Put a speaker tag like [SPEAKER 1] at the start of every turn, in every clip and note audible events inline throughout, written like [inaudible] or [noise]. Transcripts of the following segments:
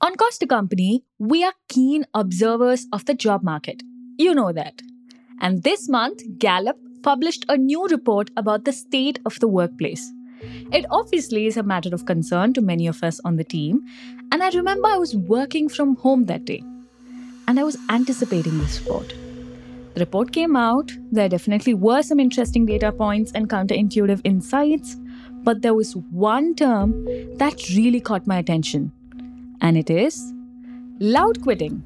[SPEAKER 1] On Cost to Company, we are keen observers of the job market. You know that. And this month, Gallup published a new report about the state of the workplace. It obviously is a matter of concern to many of us on the team, and I remember I was working from home that day, and I was anticipating this report. The report came out, there definitely were some interesting data points and counterintuitive insights, but there was one term that really caught my attention, and it is loud quitting.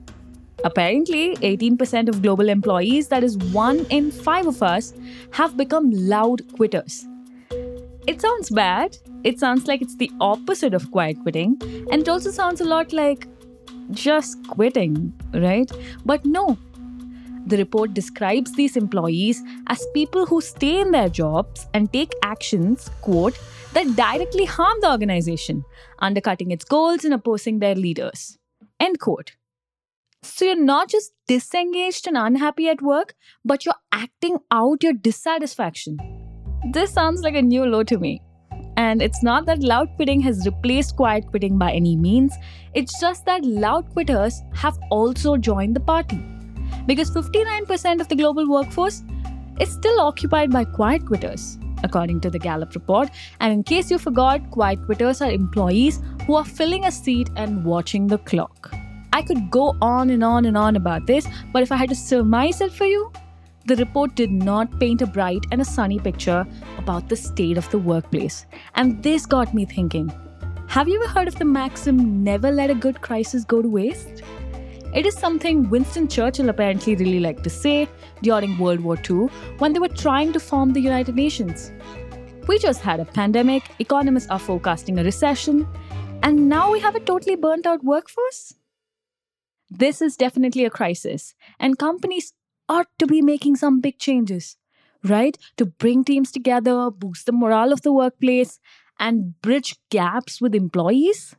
[SPEAKER 1] Apparently, 18% of global employees, that is one in five of us, have become loud quitters. It sounds bad. It sounds like it's the opposite of quiet quitting. And it also sounds a lot like just quitting, right? But no. The report describes these employees as people who stay in their jobs and take actions, quote, that directly harm the organization, undercutting its goals and opposing their leaders, end quote. So you're not just disengaged and unhappy at work, but you're acting out your dissatisfaction. This sounds like a new low to me. And it's not that loud quitting has replaced quiet quitting by any means, it's just that loud quitters have also joined the party. Because 59% of the global workforce is still occupied by quiet quitters, according to the Gallup report. And in case you forgot, quiet quitters are employees who are filling a seat and watching the clock. I could go on and on and on about this, but if I had to surmise it for you, the report did not paint a bright and a sunny picture about the state of the workplace. And this got me thinking have you ever heard of the maxim, never let a good crisis go to waste? It is something Winston Churchill apparently really liked to say during World War II when they were trying to form the United Nations. We just had a pandemic, economists are forecasting a recession, and now we have a totally burnt out workforce? This is definitely a crisis, and companies ought to be making some big changes, right? To bring teams together, boost the morale of the workplace, and bridge gaps with employees?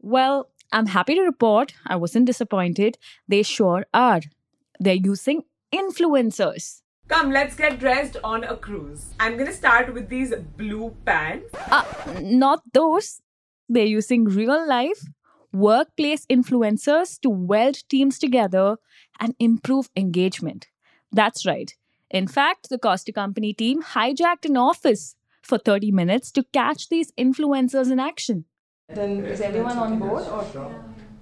[SPEAKER 1] Well, I'm happy to report I wasn't disappointed. They sure are. They're using influencers.
[SPEAKER 2] Come, let's get dressed on a cruise. I'm gonna start with these blue pants.
[SPEAKER 1] Uh, not those. They're using real life workplace influencers to weld teams together and improve engagement. That's right. In fact, the Cost to Company team hijacked an office for 30 minutes to catch these influencers in action. Then is everyone on board? Or sure.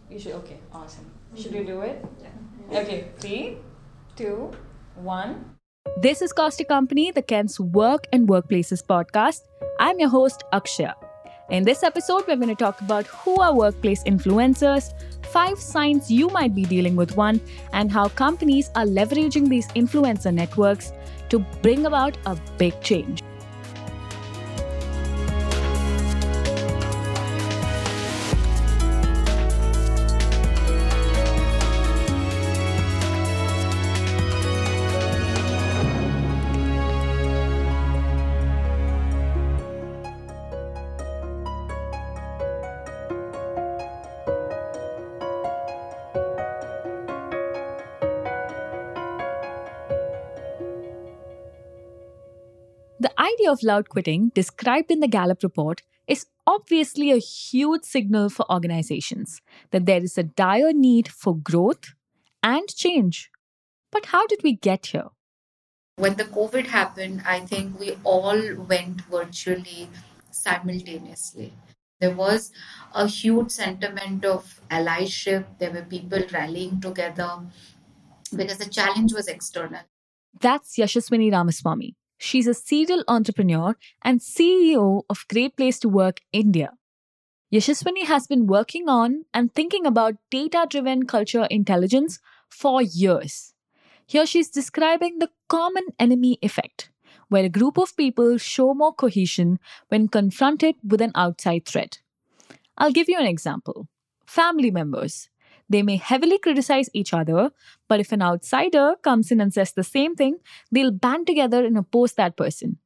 [SPEAKER 1] you should. Okay, awesome. Mm-hmm. Should you do it? Yeah. Okay, three, two, one. This is Cost to Company, the Ken's Work and Workplaces podcast. I'm your host, Akshaya. In this episode, we're going to talk about who are workplace influencers, five signs you might be dealing with one, and how companies are leveraging these influencer networks to bring about a big change. The idea of loud quitting, described in the Gallup report, is obviously a huge signal for organizations that there is a dire need for growth and change. But how did we get here?
[SPEAKER 3] When the COVID happened, I think we all went virtually simultaneously. There was a huge sentiment of allyship. There were people rallying together because the challenge was external.
[SPEAKER 1] That's Yashaswini Ramaswamy, She's a serial entrepreneur and CEO of Great Place to Work India. Yashaswini has been working on and thinking about data driven culture intelligence for years. Here she's describing the common enemy effect, where a group of people show more cohesion when confronted with an outside threat. I'll give you an example family members. They may heavily criticize each other, but if an outsider comes in and says the same thing, they'll band together and oppose that person.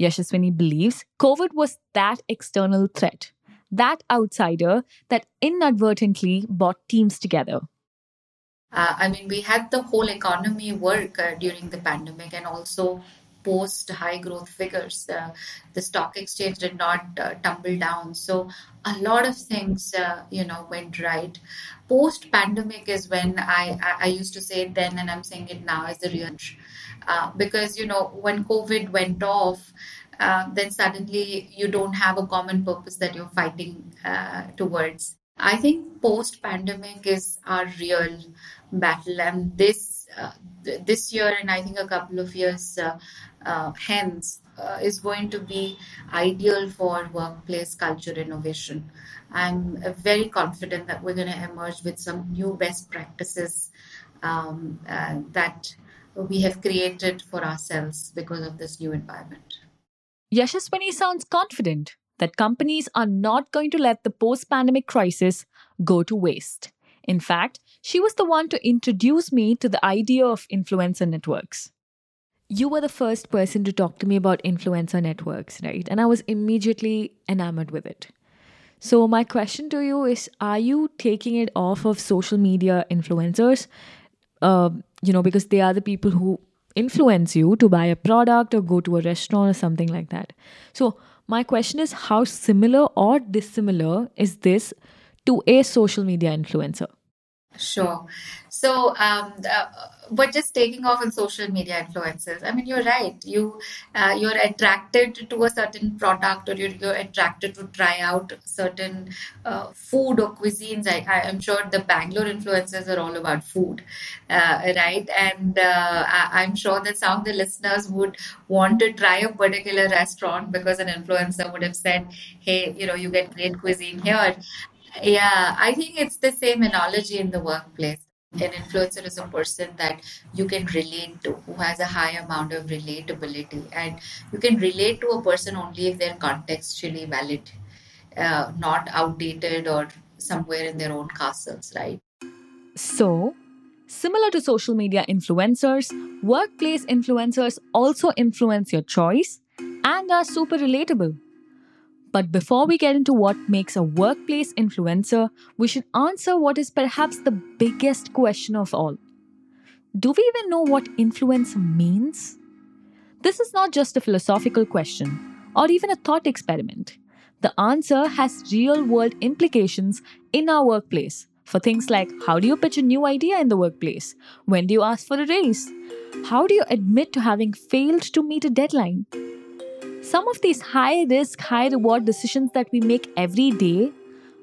[SPEAKER 1] Yashaswini believes COVID was that external threat, that outsider that inadvertently brought teams together.
[SPEAKER 3] Uh, I mean, we had the whole economy work uh, during the pandemic, and also post high growth figures. Uh, the stock exchange did not uh, tumble down. So a lot of things, uh, you know, went right. Post pandemic is when I, I, I, used to say it then and I'm saying it now as the real. Uh, because, you know, when COVID went off, uh, then suddenly you don't have a common purpose that you're fighting uh, towards. I think post pandemic is our real battle, and this uh, th- this year and I think a couple of years uh, uh, hence uh, is going to be ideal for workplace culture innovation. I'm uh, very confident that we're going to emerge with some new best practices um, uh, that we have created for ourselves because of this new environment.
[SPEAKER 1] Yashaswini sounds confident that companies are not going to let the post pandemic crisis go to waste. In fact, she was the one to introduce me to the idea of influencer networks. You were the first person to talk to me about influencer networks, right? And I was immediately enamored with it. So, my question to you is Are you taking it off of social media influencers? Uh, you know, because they are the people who influence you to buy a product or go to a restaurant or something like that. So, my question is how similar or dissimilar is this to a social media influencer?
[SPEAKER 3] Sure. So, um, uh, but just taking off on social media influencers, I mean, you're right. You uh, you're attracted to a certain product, or you're, you're attracted to try out certain uh, food or cuisines. I, I, am sure the Bangalore influencers are all about food, uh, right? And uh, I, I'm sure that some of the listeners would want to try a particular restaurant because an influencer would have said, "Hey, you know, you get great cuisine here." Yeah, I think it's the same analogy in the workplace. An influencer is a person that you can relate to, who has a high amount of relatability. And you can relate to a person only if they're contextually valid, uh, not outdated or somewhere in their own castles, right?
[SPEAKER 1] So, similar to social media influencers, workplace influencers also influence your choice and are super relatable. But before we get into what makes a workplace influencer, we should answer what is perhaps the biggest question of all. Do we even know what influence means? This is not just a philosophical question or even a thought experiment. The answer has real world implications in our workplace for things like how do you pitch a new idea in the workplace? When do you ask for a raise? How do you admit to having failed to meet a deadline? Some of these high risk, high reward decisions that we make every day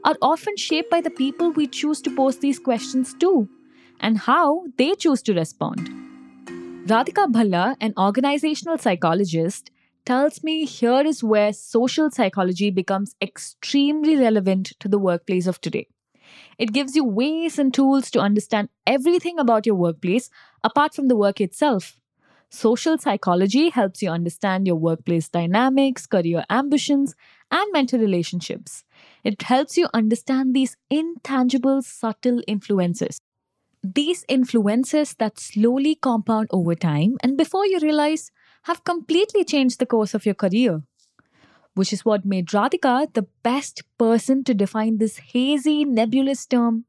[SPEAKER 1] are often shaped by the people we choose to pose these questions to and how they choose to respond. Radhika Bhalla, an organizational psychologist, tells me here is where social psychology becomes extremely relevant to the workplace of today. It gives you ways and tools to understand everything about your workplace apart from the work itself. Social psychology helps you understand your workplace dynamics, career ambitions, and mental relationships. It helps you understand these intangible, subtle influences. These influences that slowly compound over time and before you realize have completely changed the course of your career. Which is what made Radhika the best person to define this hazy, nebulous term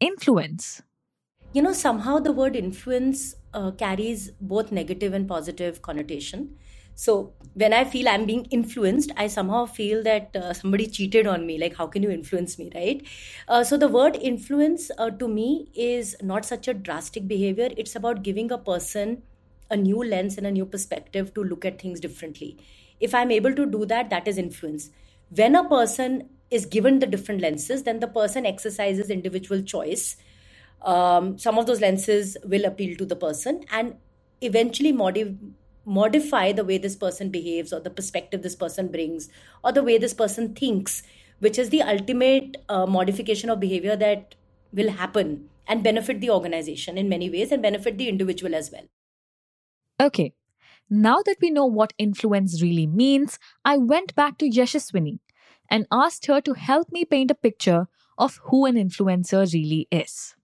[SPEAKER 1] influence.
[SPEAKER 4] You know, somehow the word influence uh, carries both negative and positive connotation. So when I feel I'm being influenced, I somehow feel that uh, somebody cheated on me. Like, how can you influence me, right? Uh, so the word influence uh, to me is not such a drastic behavior. It's about giving a person a new lens and a new perspective to look at things differently. If I'm able to do that, that is influence. When a person is given the different lenses, then the person exercises individual choice um, some of those lenses will appeal to the person and eventually modif- modify the way this person behaves or the perspective this person brings or the way this person thinks which is the ultimate uh, modification of behavior that will happen and benefit the organization in many ways and benefit the individual as well.
[SPEAKER 1] Okay. Now that we know what influence really means i went back to yashaswini and asked her to help me paint a picture of who an influencer really is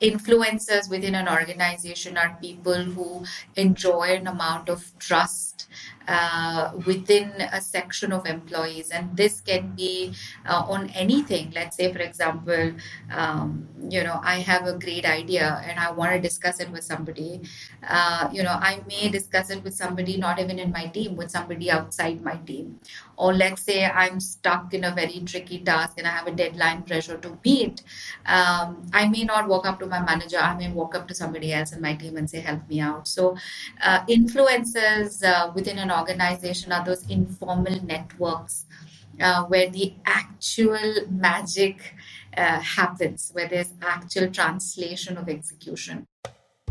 [SPEAKER 3] influencers within an organization are people who enjoy an amount of trust uh, within a section of employees. And this can be uh, on anything. Let's say, for example, um, you know, I have a great idea and I want to discuss it with somebody. Uh, you know, I may discuss it with somebody not even in my team, with somebody outside my team. Or let's say I'm stuck in a very tricky task and I have a deadline pressure to meet. Um, I may not walk up to my manager, I may walk up to somebody else in my team and say, help me out. So, uh, influencers uh, within an organization are those informal networks uh, where the actual magic uh, happens, where there's actual translation of execution.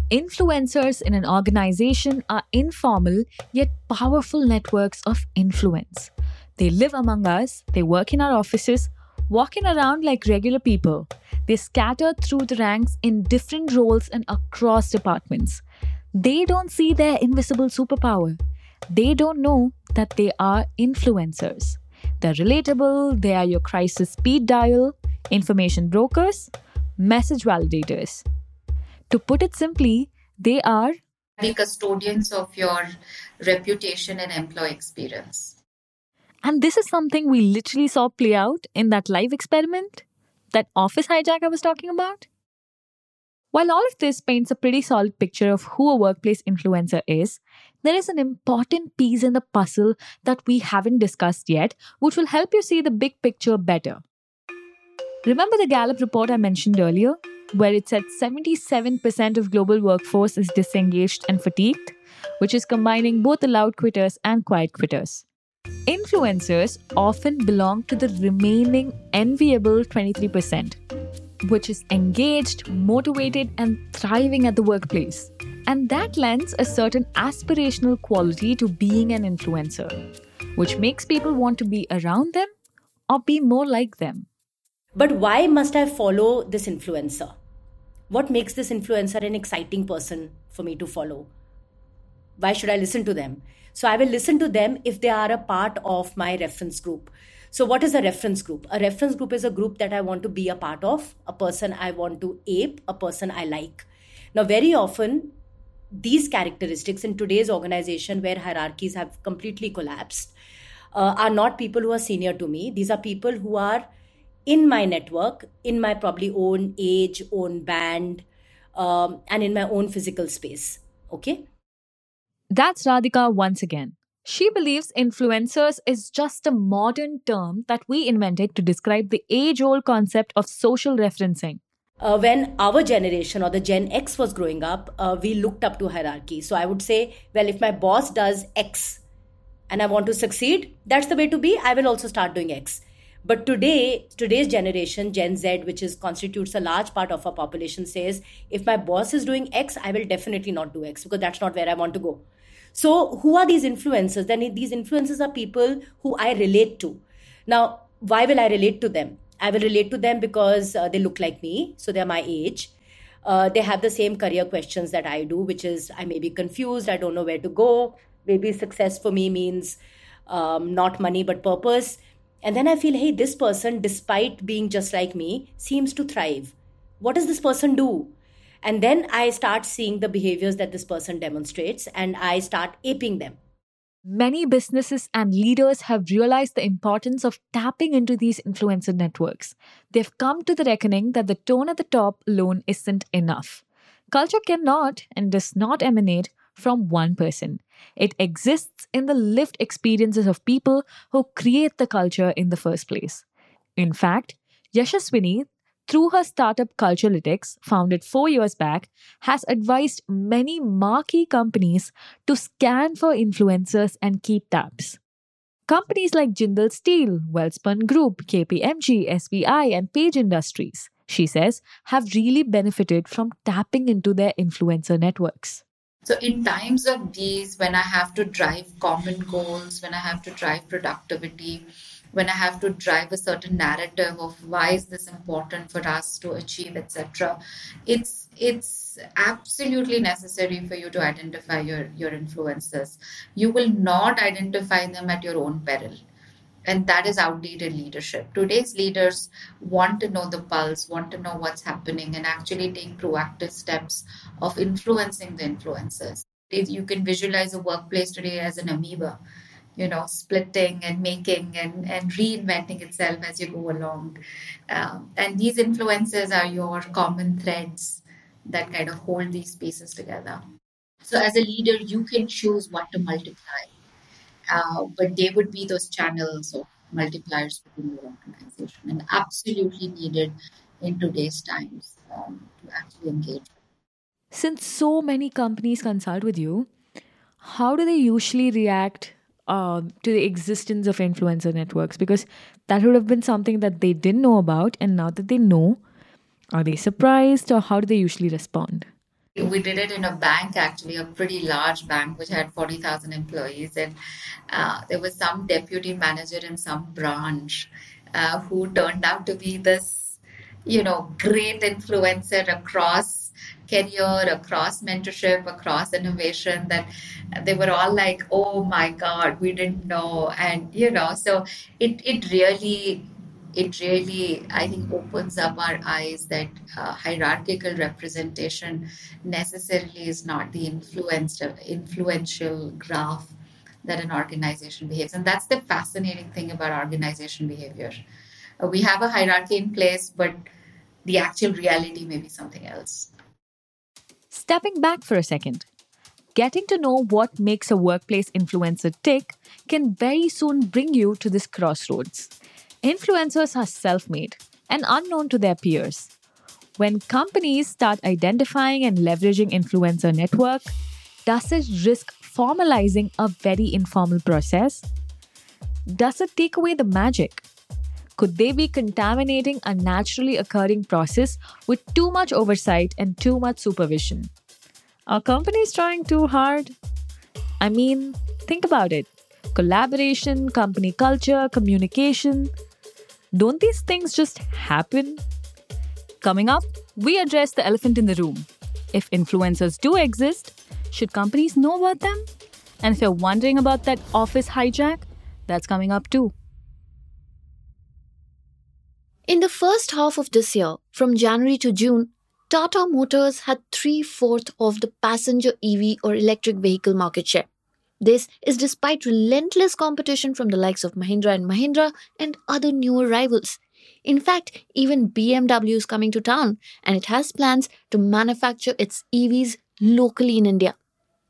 [SPEAKER 1] Influencers in an organization are informal yet powerful networks of influence. They live among us, they work in our offices, walking around like regular people. They scatter through the ranks in different roles and across departments. They don't see their invisible superpower. They don't know that they are influencers. They're relatable, they are your crisis speed dial, information brokers, message validators. To put it simply, they are
[SPEAKER 3] the custodians of your reputation and employee experience.
[SPEAKER 1] And this is something we literally saw play out in that live experiment, that office hijack I was talking about. While all of this paints a pretty solid picture of who a workplace influencer is, there is an important piece in the puzzle that we haven't discussed yet, which will help you see the big picture better. Remember the Gallup report I mentioned earlier, where it said 77% of global workforce is disengaged and fatigued, which is combining both the loud quitters and quiet quitters. Influencers often belong to the remaining enviable 23% which is engaged, motivated, and thriving at the workplace. And that lends a certain aspirational quality to being an influencer, which makes people want to be around them or be more like them.
[SPEAKER 4] But why must I follow this influencer? What makes this influencer an exciting person for me to follow? Why should I listen to them? So I will listen to them if they are a part of my reference group. So, what is a reference group? A reference group is a group that I want to be a part of, a person I want to ape, a person I like. Now, very often, these characteristics in today's organization where hierarchies have completely collapsed uh, are not people who are senior to me. These are people who are in my network, in my probably own age, own band, um, and in my own physical space. Okay?
[SPEAKER 1] That's Radhika once again. She believes influencers is just a modern term that we invented to describe the age old concept of social referencing.
[SPEAKER 4] Uh, when our generation or the Gen X was growing up, uh, we looked up to hierarchy. So I would say, well, if my boss does X and I want to succeed, that's the way to be. I will also start doing X. But today, today's generation, Gen Z, which is constitutes a large part of our population, says if my boss is doing X, I will definitely not do X because that's not where I want to go. So, who are these influencers? Then these influencers are people who I relate to. Now, why will I relate to them? I will relate to them because uh, they look like me, so they're my age. Uh, they have the same career questions that I do, which is I may be confused, I don't know where to go. Maybe success for me means um, not money but purpose. And then I feel, hey, this person, despite being just like me, seems to thrive. What does this person do? And then I start seeing the behaviors that this person demonstrates and I start aping them.
[SPEAKER 1] Many businesses and leaders have realized the importance of tapping into these influencer networks. They've come to the reckoning that the tone at the top alone isn't enough. Culture cannot and does not emanate from one person. It exists in the lived experiences of people who create the culture in the first place. In fact, Yashaswini, through her startup Culturelytics, founded four years back, has advised many marquee companies to scan for influencers and keep tabs. Companies like Jindal Steel, Welspun Group, KPMG, SBI, and Page Industries, she says, have really benefited from tapping into their influencer networks.
[SPEAKER 3] So, in times of these, when I have to drive common goals, when I have to drive productivity, when I have to drive a certain narrative of why is this important for us to achieve, etc. It's it's absolutely necessary for you to identify your your influences. You will not identify them at your own peril. And that is outdated leadership. Today's leaders want to know the pulse, want to know what's happening, and actually take proactive steps of influencing the influencers. You can visualize a workplace today as an amoeba, you know, splitting and making and, and reinventing itself as you go along. Um, and these influences are your common threads that kind of hold these pieces together. So, as a leader, you can choose what to multiply, uh, but they would be those channels of multipliers within your organization and absolutely needed in today's times um, to actually engage.
[SPEAKER 1] Since so many companies consult with you, how do they usually react uh, to the existence of influencer networks? Because that would have been something that they didn't know about, and now that they know, are they surprised or how do they usually respond?
[SPEAKER 3] We did it in a bank, actually, a pretty large bank which had 40,000 employees. And uh, there was some deputy manager in some branch uh, who turned out to be this, you know, great influencer across career, across mentorship, across innovation that they were all like, oh my God, we didn't know. And, you know, so it, it really it really, I think, opens up our eyes that uh, hierarchical representation necessarily is not the influenced, influential graph that an organization behaves. And that's the fascinating thing about organization behavior. Uh, we have a hierarchy in place, but the actual reality may be something else.
[SPEAKER 1] Stepping back for a second, getting to know what makes a workplace influencer tick can very soon bring you to this crossroads. Influencers are self made and unknown to their peers. When companies start identifying and leveraging influencer network, does it risk formalizing a very informal process? Does it take away the magic? Could they be contaminating a naturally occurring process with too much oversight and too much supervision? Are companies trying too hard? I mean, think about it collaboration, company culture, communication. Don't these things just happen? Coming up, we address the elephant in the room. If influencers do exist, should companies know about them? And if you're wondering about that office hijack, that's coming up too.
[SPEAKER 5] In the first half of this year, from January to June, Tata Motors had three fourths of the passenger EV or electric vehicle market share. This is despite relentless competition from the likes of Mahindra and Mahindra and other newer rivals. In fact, even BMW is coming to town and it has plans to manufacture its EVs locally in India.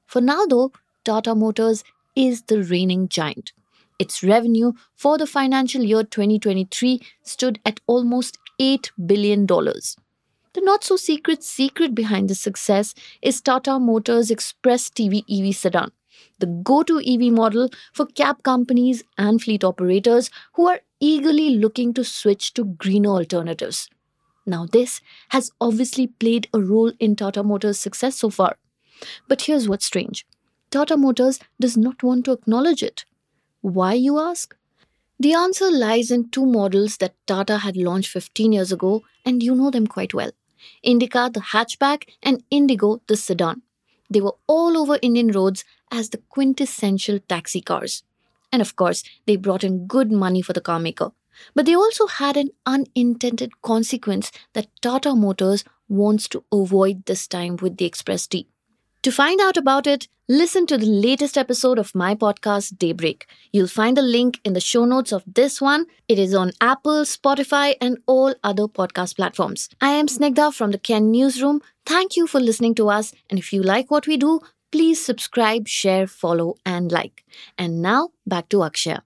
[SPEAKER 5] For now, though, Tata Motors is the reigning giant. Its revenue for the financial year 2023 stood at almost $8 billion. The not so secret secret behind this success is Tata Motors Express TV EV sedan the go to EV model for cab companies and fleet operators who are eagerly looking to switch to greener alternatives. Now, this has obviously played a role in Tata Motors' success so far. But here's what's strange Tata Motors does not want to acknowledge it. Why, you ask? The answer lies in two models that Tata had launched 15 years ago, and you know them quite well Indica, the hatchback, and Indigo, the sedan. They were all over Indian roads as the quintessential taxi cars. And of course, they brought in good money for the carmaker. But they also had an unintended consequence that Tata Motors wants to avoid this time with the Xpres-T. To find out about it, listen to the latest episode of my podcast, Daybreak. You'll find the link in the show notes of this one. It is on Apple, Spotify, and all other podcast platforms. I am Snigdha from the Ken Newsroom. Thank you for listening to us. And if you like what we do, please subscribe, share, follow, and like. And now, back to Akshaya.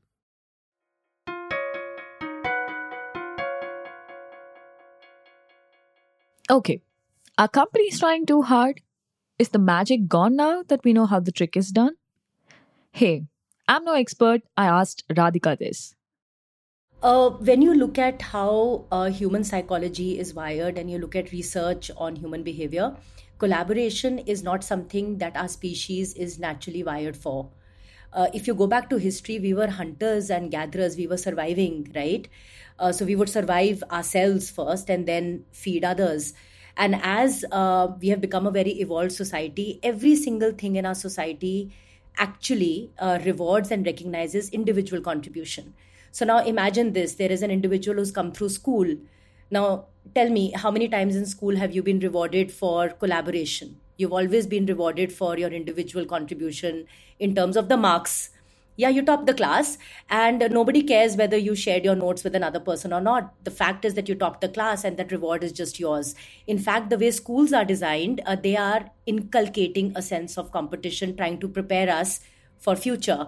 [SPEAKER 1] Okay, are companies trying too hard? Is the magic gone now that we know how the trick is done? Hey, I'm no expert. I asked Radhika this.
[SPEAKER 4] Uh, when you look at how uh, human psychology is wired and you look at research on human behavior, collaboration is not something that our species is naturally wired for. Uh, if you go back to history, we were hunters and gatherers, we were surviving, right? Uh, so we would survive ourselves first and then feed others. And as uh, we have become a very evolved society, every single thing in our society actually uh, rewards and recognizes individual contribution. So now imagine this there is an individual who's come through school. Now tell me, how many times in school have you been rewarded for collaboration? You've always been rewarded for your individual contribution in terms of the marks. Yeah, you top the class, and nobody cares whether you shared your notes with another person or not. The fact is that you top the class, and that reward is just yours. In fact, the way schools are designed, uh, they are inculcating a sense of competition, trying to prepare us for future.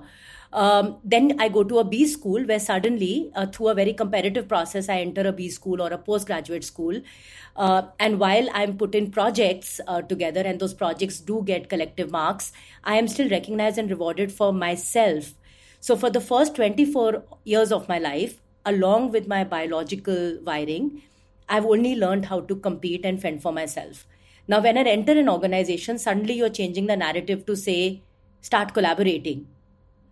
[SPEAKER 4] Um, then I go to a B school where suddenly, uh, through a very competitive process, I enter a B school or a postgraduate school. Uh, and while I'm put in projects uh, together and those projects do get collective marks, I am still recognized and rewarded for myself. So for the first 24 years of my life, along with my biological wiring, I've only learned how to compete and fend for myself. Now, when I enter an organization, suddenly you're changing the narrative to say, start collaborating.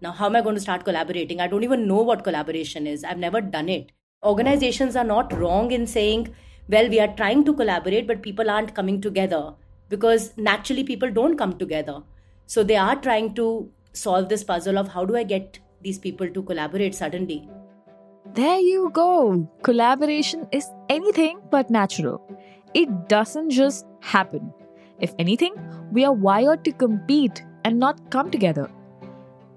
[SPEAKER 4] Now, how am I going to start collaborating? I don't even know what collaboration is. I've never done it. Organizations are not wrong in saying, well, we are trying to collaborate, but people aren't coming together because naturally people don't come together. So they are trying to solve this puzzle of how do I get these people to collaborate suddenly.
[SPEAKER 1] There you go. Collaboration is anything but natural. It doesn't just happen. If anything, we are wired to compete and not come together.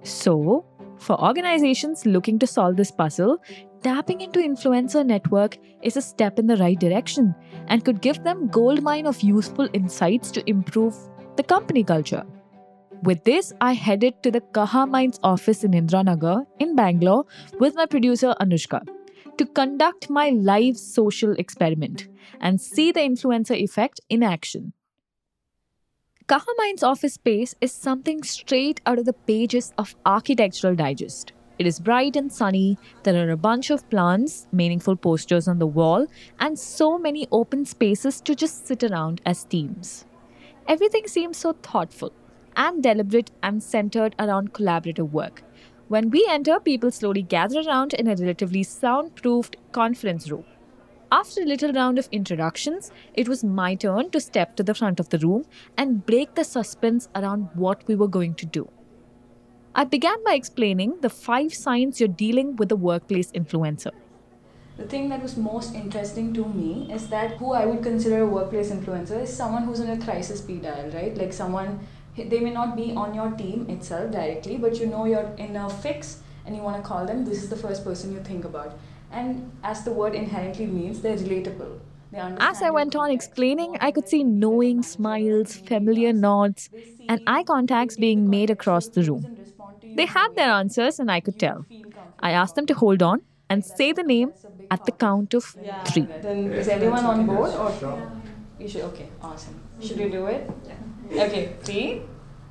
[SPEAKER 1] So, for organizations looking to solve this puzzle, tapping into influencer network is a step in the right direction and could give them gold mine of useful insights to improve the company culture. With this, I headed to the Kaha Minds office in Indiranagar in Bangalore with my producer Anushka to conduct my live social experiment and see the influencer effect in action. Kaha Minds office space is something straight out of the pages of Architectural Digest. It is bright and sunny, there are a bunch of plants, meaningful posters on the wall, and so many open spaces to just sit around as teams. Everything seems so thoughtful and deliberate and centered around collaborative work. When we enter, people slowly gather around in a relatively soundproofed conference room. After a little round of introductions, it was my turn to step to the front of the room and break the suspense around what we were going to do. I began by explaining the five signs you're dealing with a workplace influencer.
[SPEAKER 6] The thing that was most interesting to me is that who I would consider a workplace influencer is someone who's in a crisis speed dial, right? Like someone they may not be on your team itself directly, but you know you're in a fix and you want to call them. This is the first person you think about. And as the word inherently means, they're relatable. They
[SPEAKER 1] as I went on explaining, I could see knowing smiles, familiar nods, and eye contacts being made across the room. They had their answers, and I could tell. I asked them to hold on and say the name at the count of three.
[SPEAKER 6] Then is everyone on board? Or you should. Okay, awesome. Should we do it? Okay, three,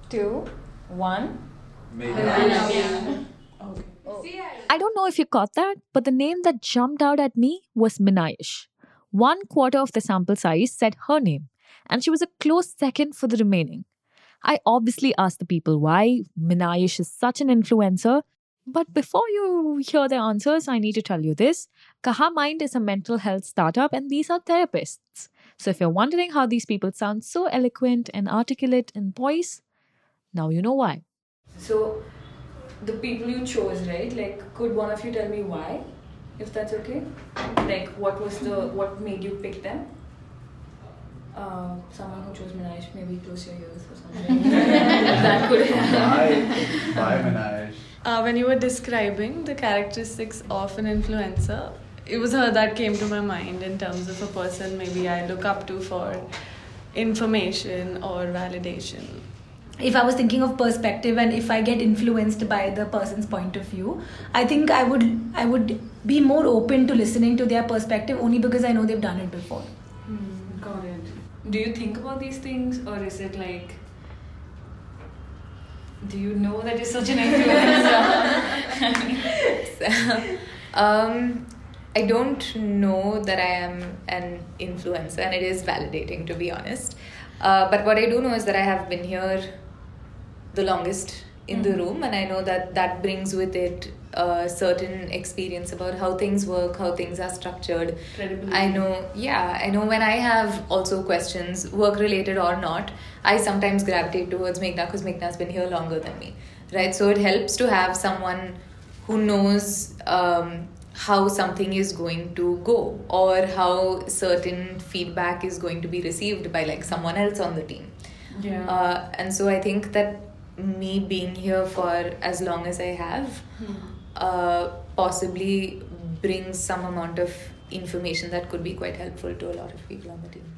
[SPEAKER 6] two, one. Oh.
[SPEAKER 1] I don't know if you caught that, but the name that jumped out at me was Minayish. One quarter of the sample size said her name, and she was a close second for the remaining. I obviously asked the people why Minayish is such an influencer, but before you hear their answers, I need to tell you this. Kaha Mind is a mental health startup, and these are therapists. So if you're wondering how these people sound so eloquent and articulate in voice, now you know why.
[SPEAKER 6] So, the people you chose, right? Like, could one of you tell me why, if that's okay? Like, what was the what made you pick them? Uh, someone who chose Minayish, maybe close your ears or something. [laughs] that could
[SPEAKER 7] happen. Why, why Minayish?
[SPEAKER 8] Uh, when you were describing the characteristics of an influencer, it was her that came to my mind in terms of a person maybe I look up to for information or validation.
[SPEAKER 9] If I was thinking of perspective and if I get influenced by the person's point of view, I think I would I would be more open to listening to their perspective only because I know they've done it before.
[SPEAKER 6] Mm, got it. Do you think about these things or is it like do you know that you're such an influencer? [laughs]
[SPEAKER 3] um, I don't know that I am an influencer, and it is validating to be honest. Uh, but what I do know is that I have been here the longest in mm-hmm. the room, and I know that that brings with it a certain experience about how things work, how things are structured. I know, yeah, I know when I have also questions, work related or not, I sometimes gravitate towards Meghna because Meghna's been here longer than me, right? So it helps to have someone who knows. Um, how something is going to go or how certain feedback is going to be received by like someone else on the team
[SPEAKER 8] Yeah.
[SPEAKER 3] Uh, and so I think that me being here for as long as I have uh, possibly brings some amount of information that could be quite helpful to a lot of people on the team.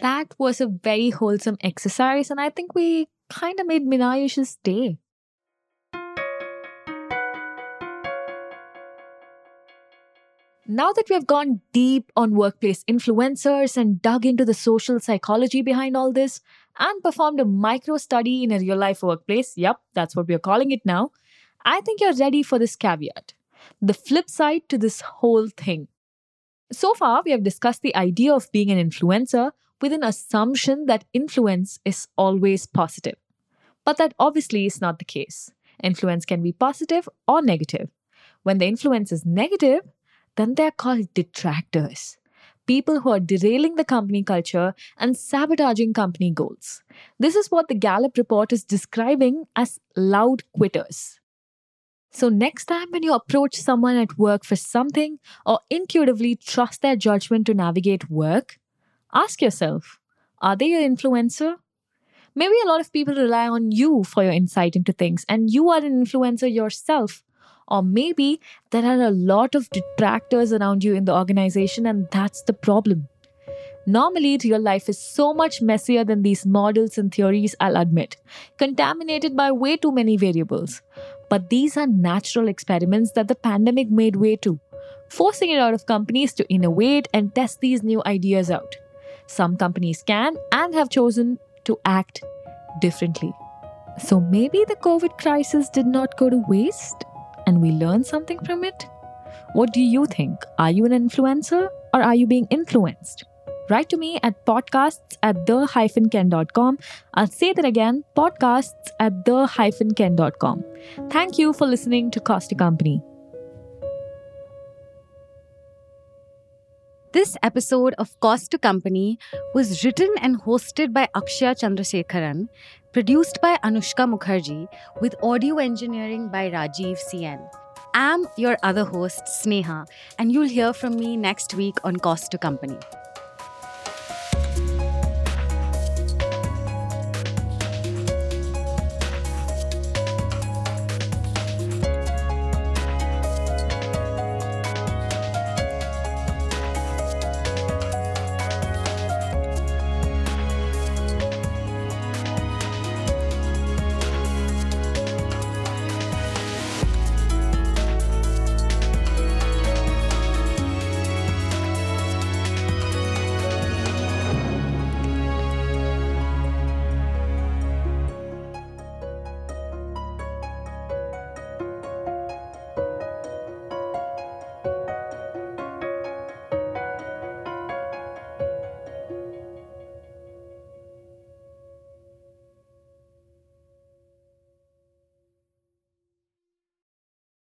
[SPEAKER 1] That was a very wholesome exercise, and I think we kind of made Minayush's day. Now that we have gone deep on workplace influencers and dug into the social psychology behind all this and performed a micro study in a real life workplace, yep, that's what we are calling it now, I think you're ready for this caveat the flip side to this whole thing. So far, we have discussed the idea of being an influencer with an assumption that influence is always positive. But that obviously is not the case. Influence can be positive or negative. When the influence is negative, then they're called detractors. People who are derailing the company culture and sabotaging company goals. This is what the Gallup report is describing as loud quitters. So, next time when you approach someone at work for something or intuitively trust their judgment to navigate work, ask yourself are they an influencer? Maybe a lot of people rely on you for your insight into things, and you are an influencer yourself. Or maybe there are a lot of detractors around you in the organization, and that's the problem. Normally, real life is so much messier than these models and theories, I'll admit, contaminated by way too many variables. But these are natural experiments that the pandemic made way to, forcing a lot of companies to innovate and test these new ideas out. Some companies can and have chosen to act differently. So maybe the COVID crisis did not go to waste and we learn something from it? What do you think? Are you an influencer or are you being influenced? Write to me at podcasts at the-ken.com. I'll say that again, podcasts at the-ken.com. Thank you for listening to Cost to Company.
[SPEAKER 10] This episode of Cost to Company was written and hosted by Akshaya Chandrasekaran, produced by Anushka Mukherjee, with audio engineering by Rajiv CN. I'm your other host, Sneha, and you'll hear from me next week on Cost to Company.